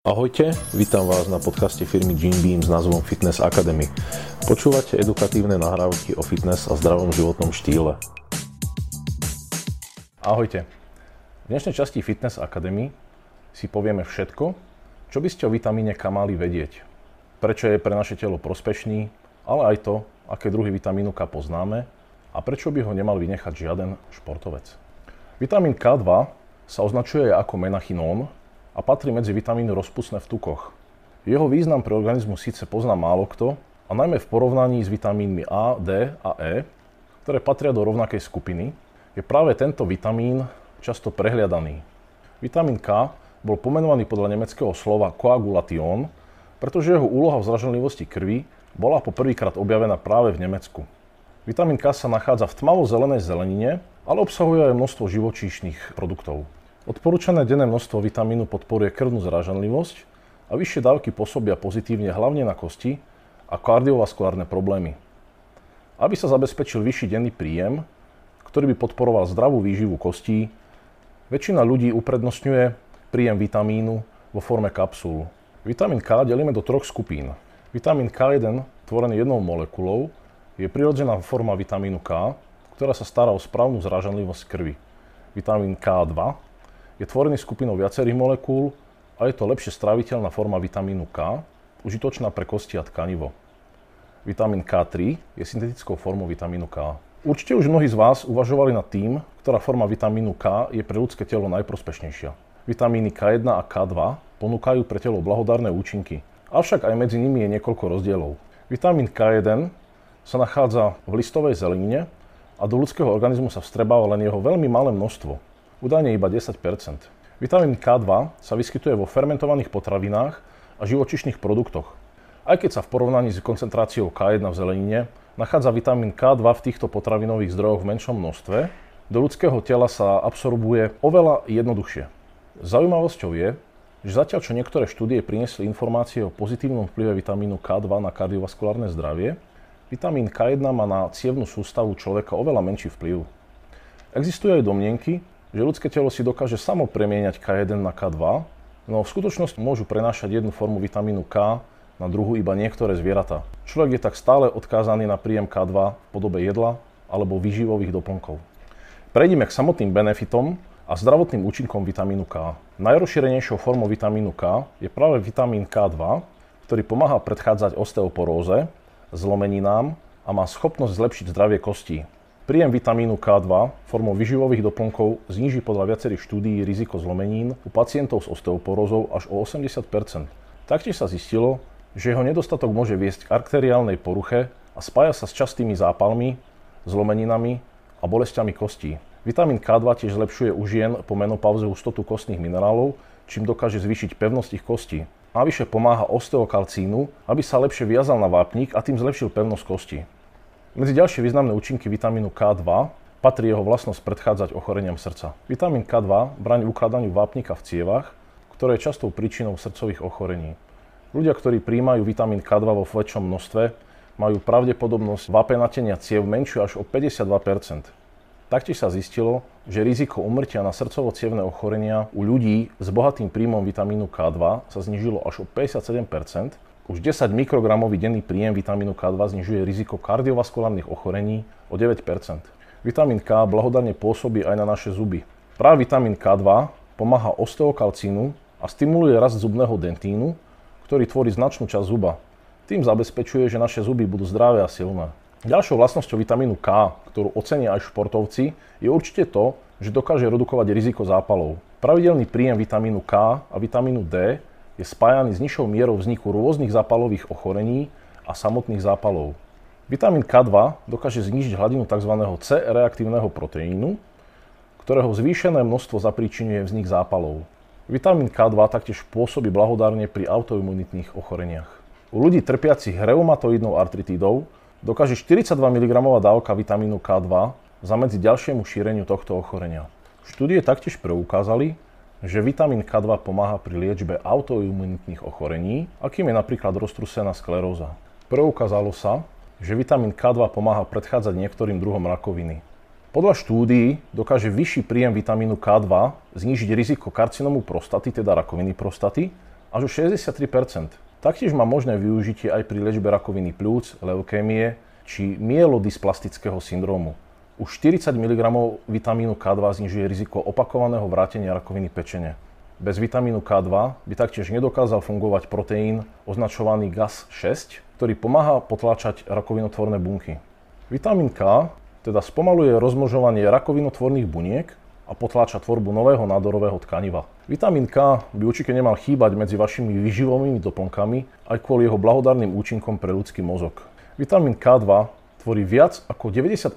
Ahojte, vítam vás na podcaste firmy Gene Beam s názvom Fitness Academy. Počúvate edukatívne nahrávky o fitness a zdravom životnom štýle. Ahojte. V dnešnej časti Fitness Academy si povieme všetko, čo by ste o vitamíne K mali vedieť. Prečo je pre naše telo prospešný, ale aj to, aké druhy vitamínu K poznáme a prečo by ho nemal vynechať žiaden športovec. Vitamín K2 sa označuje ako menachinón, a patrí medzi vitamíny rozpustné v tukoch. Jeho význam pre organizmus síce pozná málo kto, a najmä v porovnaní s vitamínmi A, D a E, ktoré patria do rovnakej skupiny, je práve tento vitamín často prehliadaný. Vitamín K bol pomenovaný podľa nemeckého slova koagulation, pretože jeho úloha v zraženlivosti krvi bola poprvýkrát objavená práve v Nemecku. Vitamín K sa nachádza v tmavo-zelenej zelenine, ale obsahuje aj množstvo živočíšnych produktov. Odporúčané denné množstvo vitamínu podporuje krvnú zrážanlivosť a vyššie dávky pôsobia pozitívne hlavne na kosti a kardiovaskulárne problémy. Aby sa zabezpečil vyšší denný príjem, ktorý by podporoval zdravú výživu kostí, väčšina ľudí uprednostňuje príjem vitamínu vo forme kapsul. Vitamín K delíme do troch skupín. Vitamín K1, tvorený jednou molekulou, je prirodzená forma vitamínu K, ktorá sa stará o správnu zrážanlivosť krvi. Vitamín K2 je tvorený skupinou viacerých molekúl a je to lepšie stráviteľná forma vitamínu K, užitočná pre kosti a tkanivo. Vitamín K3 je syntetickou formou vitamínu K. Určite už mnohí z vás uvažovali nad tým, ktorá forma vitamínu K je pre ľudské telo najprospešnejšia. Vitamíny K1 a K2 ponúkajú pre telo blahodárne účinky, avšak aj medzi nimi je niekoľko rozdielov. Vitamín K1 sa nachádza v listovej zelenine a do ľudského organizmu sa vstrebáva len jeho veľmi malé množstvo, údajne iba 10% Vitamín K2 sa vyskytuje vo fermentovaných potravinách a živočišných produktoch. Aj keď sa v porovnaní s koncentráciou K1 v zelenine nachádza vitamín K2 v týchto potravinových zdrojoch v menšom množstve, do ľudského tela sa absorbuje oveľa jednoduchšie. Zaujímavosťou je, že zatiaľ čo niektoré štúdie priniesli informácie o pozitívnom vplyve vitamínu K2 na kardiovaskulárne zdravie, vitamín K1 má na cievnú sústavu človeka oveľa menší vplyv. Existujú aj domnienky, že ľudské telo si dokáže samo premieňať K1 na K2, no v skutočnosti môžu prenášať jednu formu vitamínu K na druhú iba niektoré zvieratá. Človek je tak stále odkázaný na príjem K2 v podobe jedla alebo výživových doplnkov. Prejdime k samotným benefitom a zdravotným účinkom vitamínu K. Najrozšírenejšou formou vitamínu K je práve vitamín K2, ktorý pomáha predchádzať osteoporóze, zlomeninám a má schopnosť zlepšiť zdravie kostí. Príjem vitamínu K2 formou vyživových doplnkov zníži podľa viacerých štúdií riziko zlomenín u pacientov s osteoporózou až o 80% Taktiež sa zistilo, že jeho nedostatok môže viesť k arteriálnej poruche a spája sa s častými zápalmi, zlomeninami a bolestiami kostí. Vitamín K2 tiež zlepšuje u žien po menopauze hustotu kostných minerálov, čím dokáže zvýšiť pevnosť ich kostí. Navyše pomáha osteokalcínu, aby sa lepšie viazal na vápnik a tým zlepšil pevnosť kostí. Medzi ďalšie významné účinky vitamínu K2 patrí jeho vlastnosť predchádzať ochoreniam srdca. Vitamín K2 bráni ukladaniu vápnika v cievach, ktoré je častou príčinou srdcových ochorení. Ľudia, ktorí príjmajú vitamín K2 vo väčšom množstve, majú pravdepodobnosť vapenatenia ciev menšiu až o 52% Taktiež sa zistilo, že riziko umrtia na srdcovo-cievne ochorenia u ľudí s bohatým príjmom vitamínu K2 sa znížilo až o 57 už 10 mikrogramový denný príjem vitamínu K2 znižuje riziko kardiovaskulárnych ochorení o 9% Vitamín K blahodárne pôsobí aj na naše zuby. Práve vitamín K2 pomáha osteokalcínu a stimuluje rast zubného dentínu, ktorý tvorí značnú časť zuba. Tým zabezpečuje, že naše zuby budú zdravé a silné. Ďalšou vlastnosťou vitamínu K, ktorú ocenia aj športovci, je určite to, že dokáže redukovať riziko zápalov. Pravidelný príjem vitamínu K a vitamínu D je spájaný s nižšou mierou vzniku rôznych zápalových ochorení a samotných zápalov. Vitamín K2 dokáže znížiť hladinu tzv. C-reaktívneho proteínu, ktorého zvýšené množstvo zapríčinuje vznik zápalov. Vitamín K2 taktiež pôsobí blahodárne pri autoimunitných ochoreniach. U ľudí trpiacich reumatoidnou artritídou dokáže 42 mg dávka vitamínu K2 zamedziť ďalšiemu šíreniu tohto ochorenia. Štúdie taktiež preukázali, že vitamín K2 pomáha pri liečbe autoimunitných ochorení, akým je napríklad roztrusená skleróza. Preukázalo sa, že vitamín K2 pomáha predchádzať niektorým druhom rakoviny. Podľa štúdií dokáže vyšší príjem vitamínu K2 znížiť riziko karcinomu prostaty, teda rakoviny prostaty, až o 63%. Taktiež má možné využitie aj pri liečbe rakoviny plúc, leukémie či mielodysplastického syndrómu. Už 40 mg vitamínu K2 znižuje riziko opakovaného vrátenia rakoviny pečene. Bez vitamínu K2 by taktiež nedokázal fungovať proteín označovaný GAS6, ktorý pomáha potláčať rakovinotvorné bunky. Vitamín K teda spomaluje rozmnožovanie rakovinotvorných buniek a potláča tvorbu nového nádorového tkaniva. Vitamín K by určite nemal chýbať medzi vašimi vyživovými doplnkami aj kvôli jeho blahodárnym účinkom pre ľudský mozog. Vitamín K2 tvorí viac ako 98%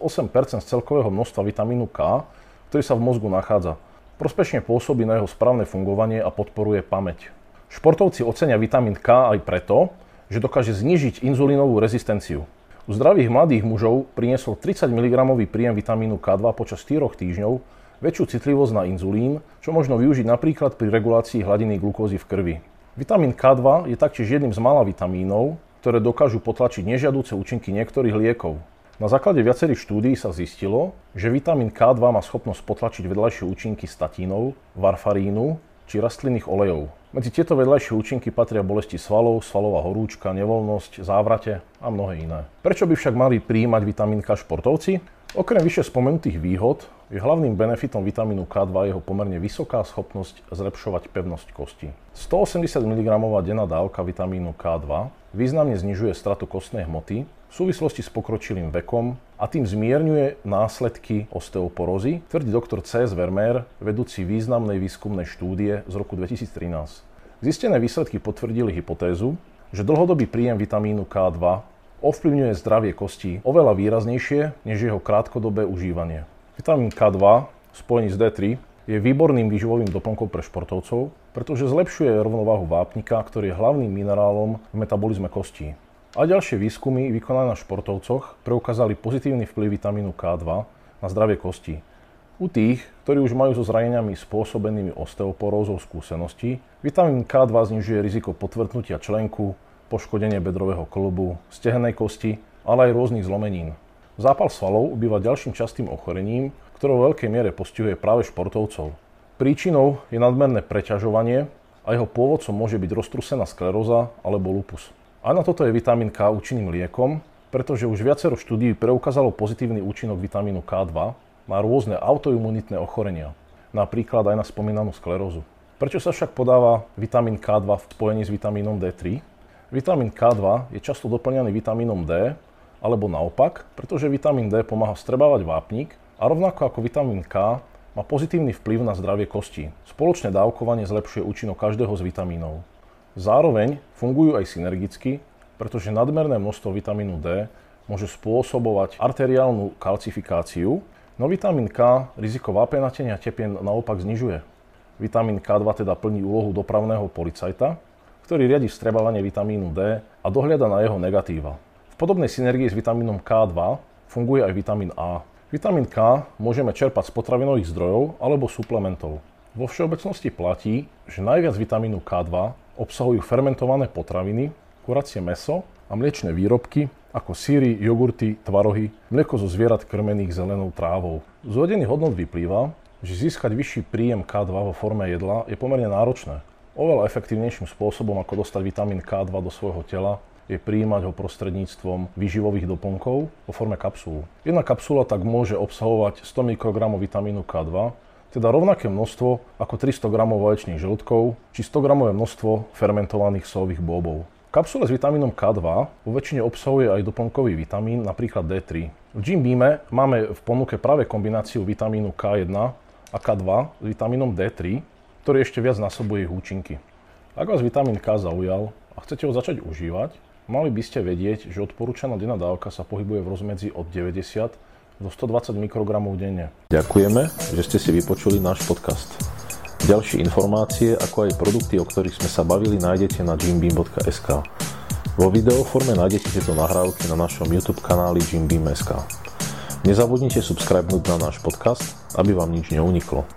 z celkového množstva vitamínu K, ktorý sa v mozgu nachádza. Prospešne pôsobí na jeho správne fungovanie a podporuje pamäť. Športovci ocenia vitamín K aj preto, že dokáže znižiť inzulínovú rezistenciu. U zdravých mladých mužov priniesol 30 mg príjem vitamínu K2 počas 4 týždňov väčšiu citlivosť na inzulín, čo možno využiť napríklad pri regulácii hladiny glukózy v krvi. Vitamín K2 je taktiež jedným z mála vitamínov, ktoré dokážu potlačiť nežiaduce účinky niektorých liekov. Na základe viacerých štúdií sa zistilo, že vitamín K2 má schopnosť potlačiť vedľajšie účinky statínov, varfarínu či rastlinných olejov. Medzi tieto vedľajšie účinky patria bolesti svalov, svalová horúčka, nevoľnosť, závrate a mnohé iné. Prečo by však mali prijímať vitamín K športovci? Okrem vyššie spomenutých výhod je hlavným benefitom vitamínu K2 jeho pomerne vysoká schopnosť zlepšovať pevnosť kosti. 180 mg denná dávka vitamínu K2 významne znižuje stratu kostnej hmoty v súvislosti s pokročilým vekom a tým zmierňuje následky osteoporózy, tvrdí doktor C.S. Vermeer, vedúci významnej výskumnej štúdie z roku 2013. Zistené výsledky potvrdili hypotézu, že dlhodobý príjem vitamínu K2 ovplyvňuje zdravie kostí oveľa výraznejšie než jeho krátkodobé užívanie. Vitamín K2 spojený s D3 je výborným výživovým doplnkom pre športovcov, pretože zlepšuje rovnováhu vápnika, ktorý je hlavným minerálom v metabolizme kostí. A ďalšie výskumy vykonané na športovcoch preukázali pozitívny vplyv vitamínu K2 na zdravie kostí. U tých, ktorí už majú so zraneniami spôsobenými osteoporózou skúsenosti, vitamín K2 znižuje riziko potvrdnutia členku, poškodenie bedrového klubu, stehennej kosti, ale aj rôznych zlomenín. Zápal svalov býva ďalším častým ochorením, ktoré vo veľkej miere postihuje práve športovcov. Príčinou je nadmerné preťažovanie a jeho pôvodcom môže byť roztrusená skleróza alebo lupus. A na toto je vitamín K účinným liekom, pretože už viacero štúdií preukázalo pozitívny účinok vitamínu K2 na rôzne autoimunitné ochorenia, napríklad aj na spomínanú sklerózu. Prečo sa však podáva vitamín K2 v spojení s vitamínom D3? Vitamín K2 je často doplňaný vitamínom D, alebo naopak, pretože vitamín D pomáha strebávať vápnik a rovnako ako vitamín K má pozitívny vplyv na zdravie kostí. Spoločné dávkovanie zlepšuje účinok každého z vitamínov. Zároveň fungujú aj synergicky, pretože nadmerné množstvo vitamínu D môže spôsobovať arteriálnu kalcifikáciu, no vitamín K riziko vápenatenia tepien naopak znižuje. Vitamín K2 teda plní úlohu dopravného policajta, ktorý riadi vstrebávanie vitamínu D a dohľada na jeho negatíva. V podobnej synergii s vitamínom K2 funguje aj vitamín A. Vitamín K môžeme čerpať z potravinových zdrojov alebo suplementov. Vo všeobecnosti platí, že najviac vitamínu K2 obsahujú fermentované potraviny, kuracie meso a mliečne výrobky ako síry, jogurty, tvarohy, mlieko zo zvierat krmených zelenou trávou. Z uvedených hodnot vyplýva, že získať vyšší príjem K2 vo forme jedla je pomerne náročné, Oveľa efektívnejším spôsobom, ako dostať vitamín K2 do svojho tela, je prijímať ho prostredníctvom výživových doplnkov vo forme kapsúl. Jedna kapsula tak môže obsahovať 100 mikrogramov vitamínu K2, teda rovnaké množstvo ako 300 g vaječných žltkov či 100 g množstvo fermentovaných sojových bobov. Kapsule s vitamínom K2 vo väčšine obsahuje aj doplnkový vitamín, napríklad D3. V Jim Beame máme v ponuke práve kombináciu vitamínu K1 a K2 s vitamínom D3, ktorý ešte viac násobuje ich účinky. Ak vás vitamín K zaujal a chcete ho začať užívať, mali by ste vedieť, že odporúčaná denná dávka sa pohybuje v rozmedzi od 90 do 120 mikrogramov denne. Ďakujeme, že ste si vypočuli náš podcast. Ďalšie informácie, ako aj produkty, o ktorých sme sa bavili, nájdete na jimbeam.sk. Vo videoforme nájdete tieto nahrávky na našom YouTube kanáli jimbeam.sk. Nezabudnite subscribenúť na náš podcast, aby vám nič neuniklo.